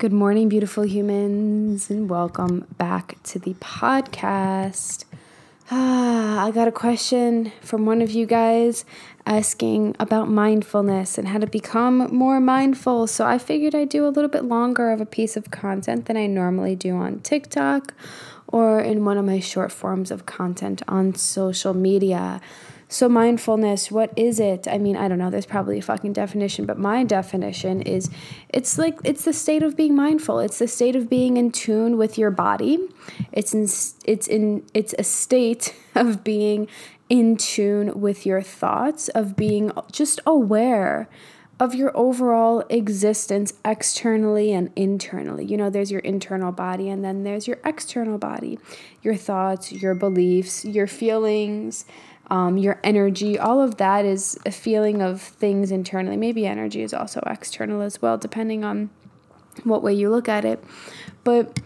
Good morning, beautiful humans, and welcome back to the podcast. Ah, I got a question from one of you guys asking about mindfulness and how to become more mindful. So I figured I'd do a little bit longer of a piece of content than I normally do on TikTok or in one of my short forms of content on social media. So, mindfulness, what is it? I mean, I don't know, there's probably a fucking definition, but my definition is it's like it's the state of being mindful. It's the state of being in tune with your body. It's in it's in it's a state of being in tune with your thoughts, of being just aware of your overall existence externally and internally. You know, there's your internal body and then there's your external body, your thoughts, your beliefs, your feelings, um, your energy, all of that is a feeling of things internally. Maybe energy is also external as well, depending on what way you look at it. But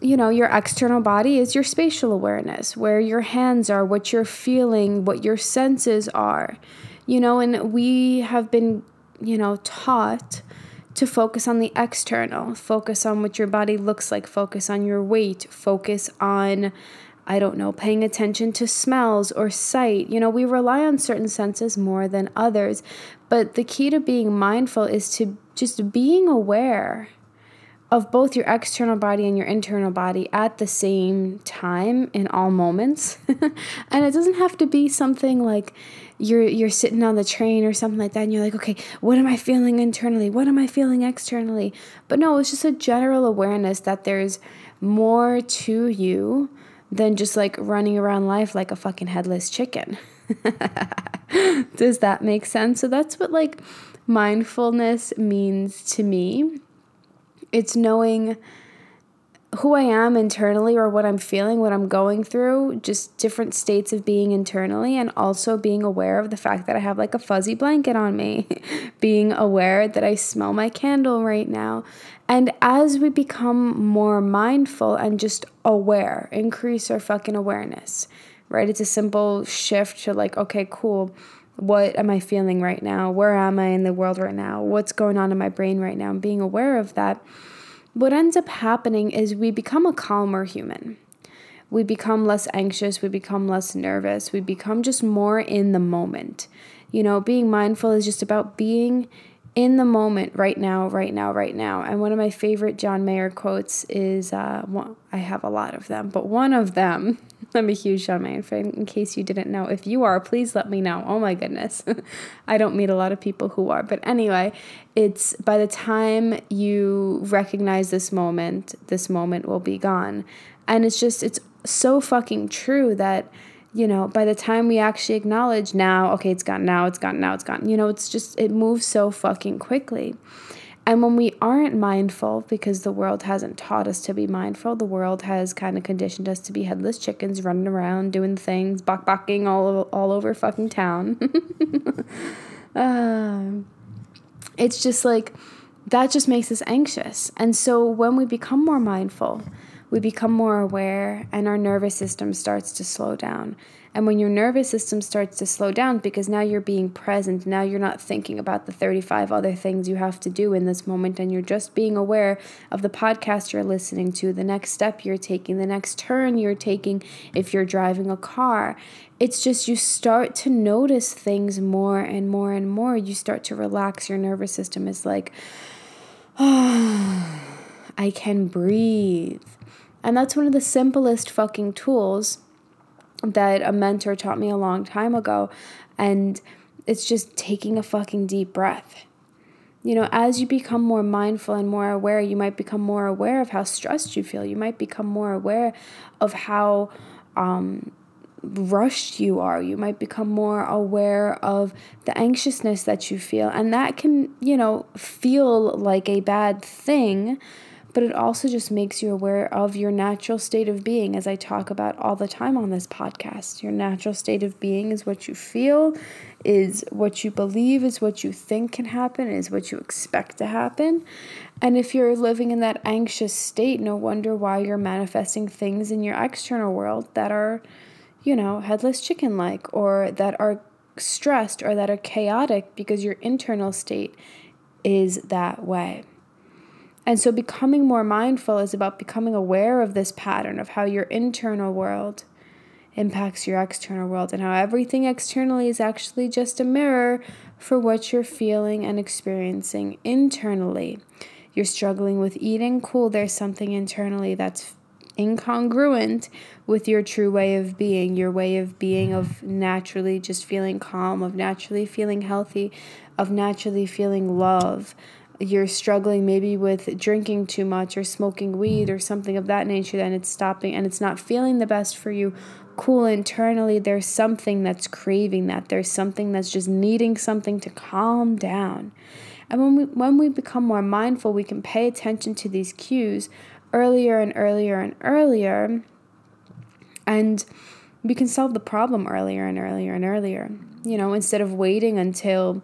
you know, your external body is your spatial awareness, where your hands are, what you're feeling, what your senses are. You know, and we have been, you know, taught to focus on the external, focus on what your body looks like, focus on your weight, focus on I don't know, paying attention to smells or sight. You know, we rely on certain senses more than others. But the key to being mindful is to just being aware of both your external body and your internal body at the same time in all moments. and it doesn't have to be something like you're you're sitting on the train or something like that and you're like, "Okay, what am I feeling internally? What am I feeling externally?" But no, it's just a general awareness that there's more to you than just like running around life like a fucking headless chicken. Does that make sense? So that's what like mindfulness means to me. It's knowing who I am internally or what I'm feeling, what I'm going through, just different states of being internally, and also being aware of the fact that I have like a fuzzy blanket on me, being aware that I smell my candle right now. And as we become more mindful and just aware, increase our fucking awareness, right? It's a simple shift to like, okay, cool. What am I feeling right now? Where am I in the world right now? What's going on in my brain right now? And being aware of that what ends up happening is we become a calmer human. We become less anxious, we become less nervous, we become just more in the moment. You know, being mindful is just about being in the moment right now, right now, right now. And one of my favorite John Mayer quotes is uh, one, I have a lot of them, but one of them, I'm a huge John Mayer fan, in case you didn't know. If you are, please let me know. Oh my goodness. I don't meet a lot of people who are. But anyway, it's by the time you recognize this moment, this moment will be gone. And it's just, it's so fucking true that you know, by the time we actually acknowledge now, okay, it's gone, now it's gone, now it's gone, you know, it's just, it moves so fucking quickly. And when we aren't mindful, because the world hasn't taught us to be mindful, the world has kind of conditioned us to be headless chickens running around doing things, bok boking all, all over fucking town. uh, it's just like, that just makes us anxious. And so when we become more mindful, we become more aware and our nervous system starts to slow down. And when your nervous system starts to slow down, because now you're being present, now you're not thinking about the 35 other things you have to do in this moment, and you're just being aware of the podcast you're listening to, the next step you're taking, the next turn you're taking if you're driving a car. It's just you start to notice things more and more and more. You start to relax. Your nervous system is like, oh, I can breathe. And that's one of the simplest fucking tools that a mentor taught me a long time ago. And it's just taking a fucking deep breath. You know, as you become more mindful and more aware, you might become more aware of how stressed you feel. You might become more aware of how um, rushed you are. You might become more aware of the anxiousness that you feel. And that can, you know, feel like a bad thing, but it also just makes you aware of your natural state of being, as I talk about all the time on this podcast. Your natural state of being is what you feel, is what you believe, is what you think can happen, is what you expect to happen. And if you're living in that anxious state, no wonder why you're manifesting things in your external world that are, you know, headless chicken like, or that are stressed or that are chaotic because your internal state is that way. And so becoming more mindful is about becoming aware of this pattern of how your internal world impacts your external world and how everything externally is actually just a mirror for what you're feeling and experiencing internally. You're struggling with eating, cool, there's something internally that's incongruent with your true way of being, your way of being of naturally just feeling calm, of naturally feeling healthy, of naturally feeling love, you're struggling maybe with drinking too much or smoking weed or something of that nature and it's stopping and it's not feeling the best for you cool internally. There's something that's craving that. There's something that's just needing something to calm down. And when we when we become more mindful we can pay attention to these cues earlier and earlier and earlier. And we can solve the problem earlier and earlier and earlier you know instead of waiting until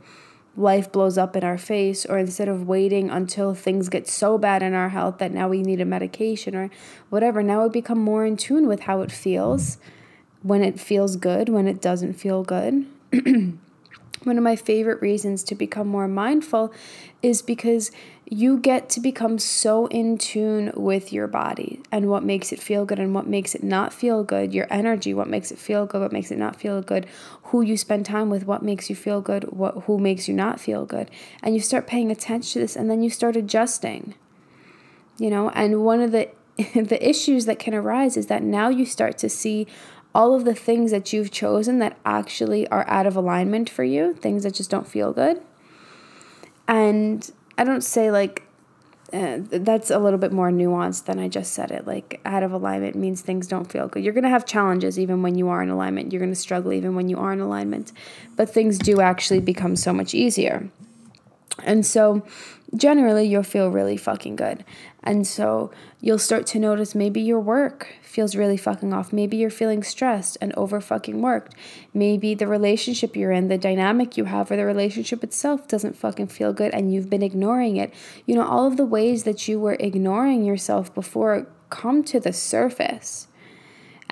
life blows up in our face, or instead of waiting until things get so bad in our health that now we need a medication or whatever, now we become more in tune with how it feels when it feels good, when it doesn't feel good. One of my favorite reasons to become more mindful is because you get to become so in tune with your body and what makes it feel good and what makes it not feel good, your energy, what makes it feel good, what makes it not feel good, who you spend time with, what makes you feel good, what who makes you not feel good. And you start paying attention to this and then you start adjusting. You know, and one of the the issues that can arise is that now you start to see all of the things that you've chosen that actually are out of alignment for you, things that just don't feel good. And I don't say like uh, that's a little bit more nuanced than I just said it. Like out of alignment means things don't feel good. You're going to have challenges even when you are in alignment. You're going to struggle even when you are in alignment. But things do actually become so much easier. And so generally you'll feel really fucking good. And so you'll start to notice maybe your work feels really fucking off. Maybe you're feeling stressed and over fucking worked. Maybe the relationship you're in, the dynamic you have, or the relationship itself doesn't fucking feel good and you've been ignoring it. You know, all of the ways that you were ignoring yourself before come to the surface.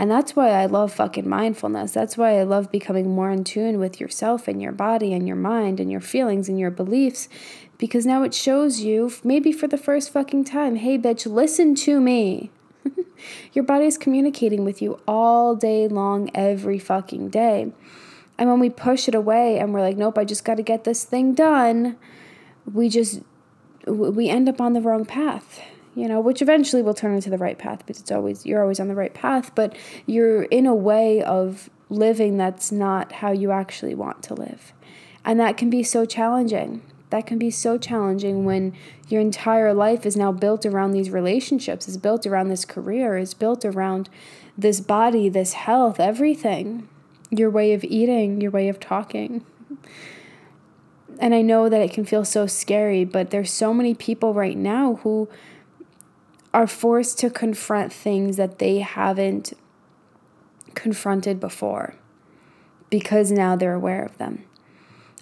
And that's why I love fucking mindfulness. That's why I love becoming more in tune with yourself and your body and your mind and your feelings and your beliefs because now it shows you, maybe for the first fucking time, hey, bitch, listen to me. Your body is communicating with you all day long, every fucking day. And when we push it away and we're like, nope, I just got to get this thing done, we just, we end up on the wrong path you know, which eventually will turn into the right path because it's always you're always on the right path, but you're in a way of living that's not how you actually want to live. And that can be so challenging that can be so challenging when your entire life is now built around these relationships, is built around this career, is built around this body, this health, everything. Your way of eating, your way of talking. And I know that it can feel so scary, but there's so many people right now who are forced to confront things that they haven't confronted before because now they're aware of them.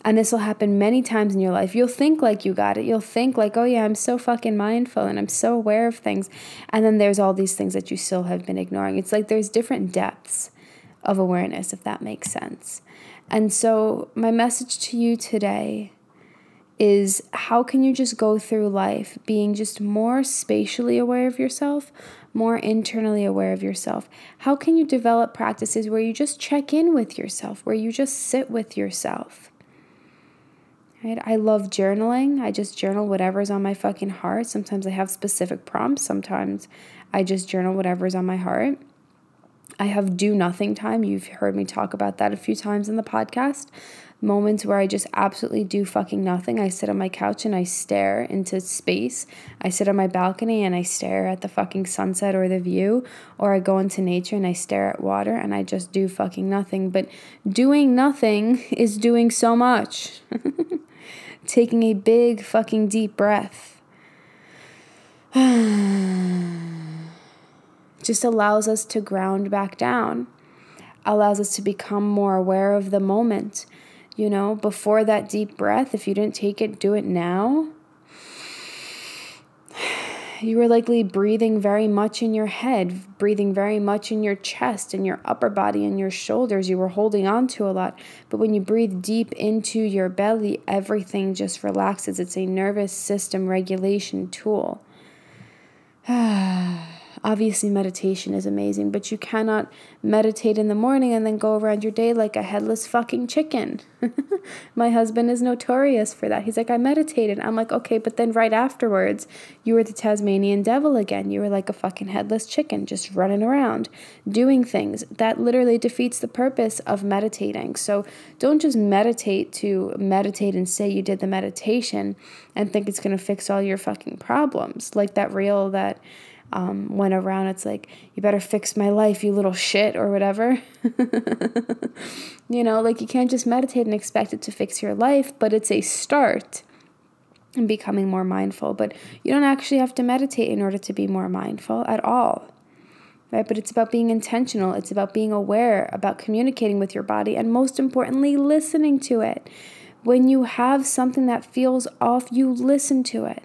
And this will happen many times in your life. You'll think like you got it. You'll think like, oh yeah, I'm so fucking mindful and I'm so aware of things. And then there's all these things that you still have been ignoring. It's like there's different depths of awareness, if that makes sense. And so, my message to you today is how can you just go through life being just more spatially aware of yourself, more internally aware of yourself? How can you develop practices where you just check in with yourself, where you just sit with yourself? Right? I love journaling. I just journal whatever's on my fucking heart. Sometimes I have specific prompts. Sometimes I just journal whatever's on my heart. I have do nothing time. You've heard me talk about that a few times in the podcast. Moments where I just absolutely do fucking nothing. I sit on my couch and I stare into space. I sit on my balcony and I stare at the fucking sunset or the view. Or I go into nature and I stare at water and I just do fucking nothing. But doing nothing is doing so much. Taking a big fucking deep breath. just allows us to ground back down, allows us to become more aware of the moment. You know, before that deep breath, if you didn't take it, do it now. You were likely breathing very much in your head, breathing very much in your chest and your upper body and your shoulders. You were holding on to a lot. But when you breathe deep into your belly, everything just relaxes. It's a nervous system regulation tool. Obviously, meditation is amazing, but you cannot meditate in the morning and then go around your day like a headless fucking chicken. My husband is notorious for that. He's like, I meditated. I'm like, okay, but then right afterwards, you were the Tasmanian devil again. You were like a fucking headless chicken, just running around, doing things. That literally defeats the purpose of meditating. So don't just meditate to meditate and say you did the meditation and think it's going to fix all your fucking problems. Like that reel that um, went around. It's like, you better fix my life, you little shit, or whatever. you know, like you can't just meditate and expect it to fix your life, but it's a start in becoming more mindful. But you don't actually have to meditate in order to be more mindful at all. Right? But it's about being intentional. It's about being aware, about communicating with your body, and most importantly, listening to it. When you have something that feels off, you listen to it.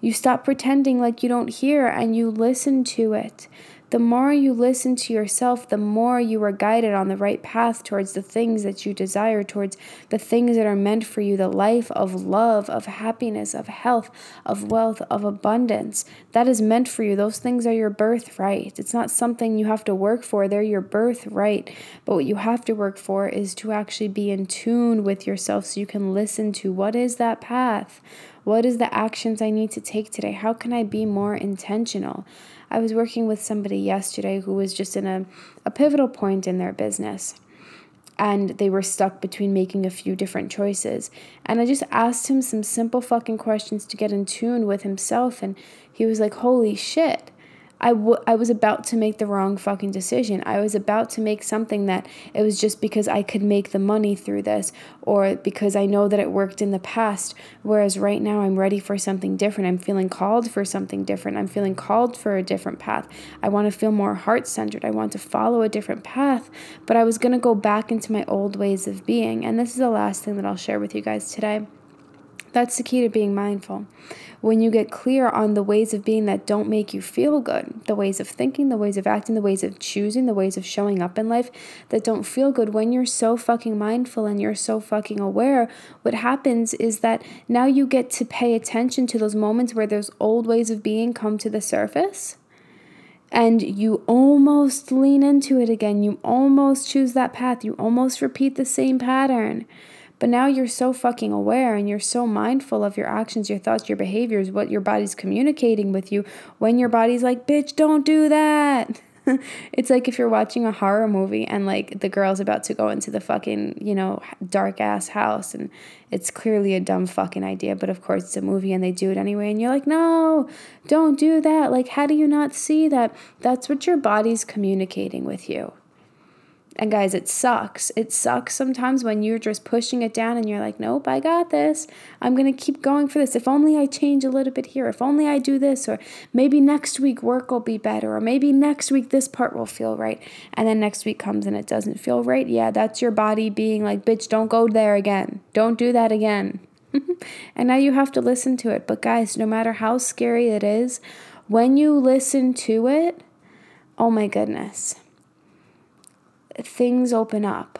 You stop pretending like you don't hear and you listen to it. The more you listen to yourself, the more you are guided on the right path towards the things that you desire, towards the things that are meant for you the life of love, of happiness, of health, of wealth, of abundance. That is meant for you. Those things are your birthright. It's not something you have to work for, they're your birthright. But what you have to work for is to actually be in tune with yourself so you can listen to what is that path? What is the actions I need to take today? How can I be more intentional? I was working with somebody yesterday who was just in a, a pivotal point in their business and they were stuck between making a few different choices. And I just asked him some simple fucking questions to get in tune with himself, and he was like, Holy shit. I, w- I was about to make the wrong fucking decision. I was about to make something that it was just because I could make the money through this or because I know that it worked in the past. Whereas right now I'm ready for something different. I'm feeling called for something different. I'm feeling called for a different path. I want to feel more heart centered. I want to follow a different path. But I was going to go back into my old ways of being. And this is the last thing that I'll share with you guys today. That's the key to being mindful. When you get clear on the ways of being that don't make you feel good, the ways of thinking, the ways of acting, the ways of choosing, the ways of showing up in life that don't feel good, when you're so fucking mindful and you're so fucking aware, what happens is that now you get to pay attention to those moments where those old ways of being come to the surface and you almost lean into it again. You almost choose that path. You almost repeat the same pattern. But now you're so fucking aware and you're so mindful of your actions, your thoughts, your behaviors, what your body's communicating with you when your body's like, bitch, don't do that. it's like if you're watching a horror movie and like the girl's about to go into the fucking, you know, dark ass house and it's clearly a dumb fucking idea, but of course it's a movie and they do it anyway and you're like, "No, don't do that." Like how do you not see that that's what your body's communicating with you? And guys, it sucks. It sucks sometimes when you're just pushing it down and you're like, nope, I got this. I'm going to keep going for this. If only I change a little bit here. If only I do this. Or maybe next week work will be better. Or maybe next week this part will feel right. And then next week comes and it doesn't feel right. Yeah, that's your body being like, bitch, don't go there again. Don't do that again. and now you have to listen to it. But guys, no matter how scary it is, when you listen to it, oh my goodness things open up.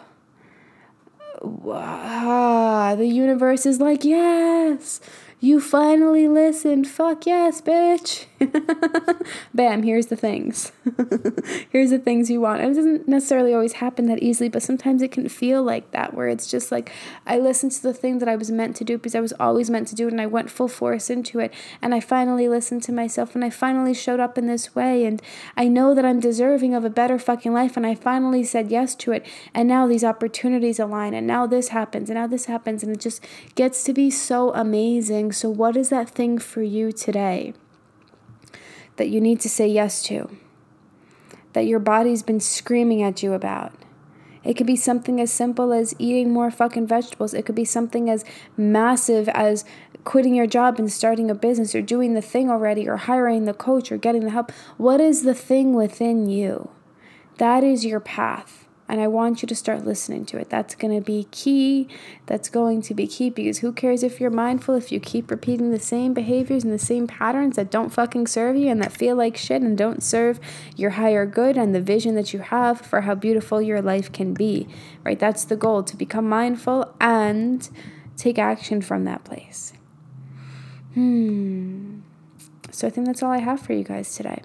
Wow, the universe is like, yes, You finally listened. Fuck yes, bitch. Bam, here's the things. here's the things you want. And it doesn't necessarily always happen that easily, but sometimes it can feel like that, where it's just like I listened to the thing that I was meant to do because I was always meant to do it and I went full force into it. And I finally listened to myself and I finally showed up in this way. And I know that I'm deserving of a better fucking life. And I finally said yes to it. And now these opportunities align. And now this happens. And now this happens. And it just gets to be so amazing. So, what is that thing for you today that you need to say yes to? That your body's been screaming at you about? It could be something as simple as eating more fucking vegetables. It could be something as massive as quitting your job and starting a business or doing the thing already or hiring the coach or getting the help. What is the thing within you? That is your path. And I want you to start listening to it. That's going to be key. That's going to be key because who cares if you're mindful if you keep repeating the same behaviors and the same patterns that don't fucking serve you and that feel like shit and don't serve your higher good and the vision that you have for how beautiful your life can be, right? That's the goal to become mindful and take action from that place. Hmm. So I think that's all I have for you guys today.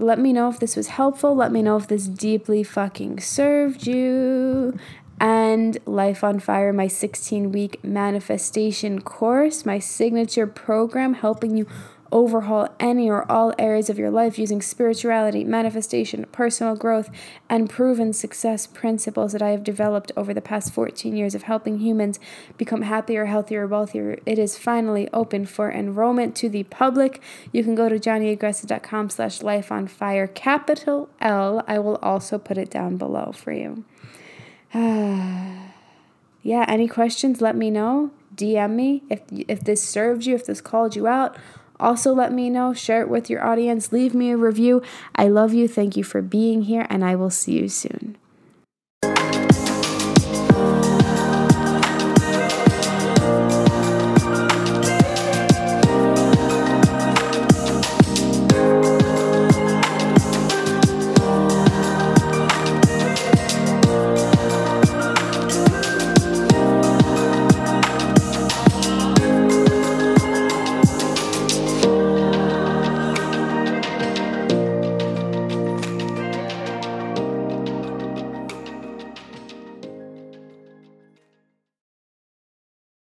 Let me know if this was helpful. Let me know if this deeply fucking served you. And Life on Fire, my 16 week manifestation course, my signature program helping you overhaul any or all areas of your life using spirituality, manifestation, personal growth, and proven success principles that I have developed over the past 14 years of helping humans become happier, healthier, wealthier. It is finally open for enrollment to the public. You can go to johnnyaggressive.com slash life on fire, capital L. I will also put it down below for you. yeah, any questions, let me know. DM me if if this served you, if this called you out. Also, let me know, share it with your audience, leave me a review. I love you. Thank you for being here, and I will see you soon.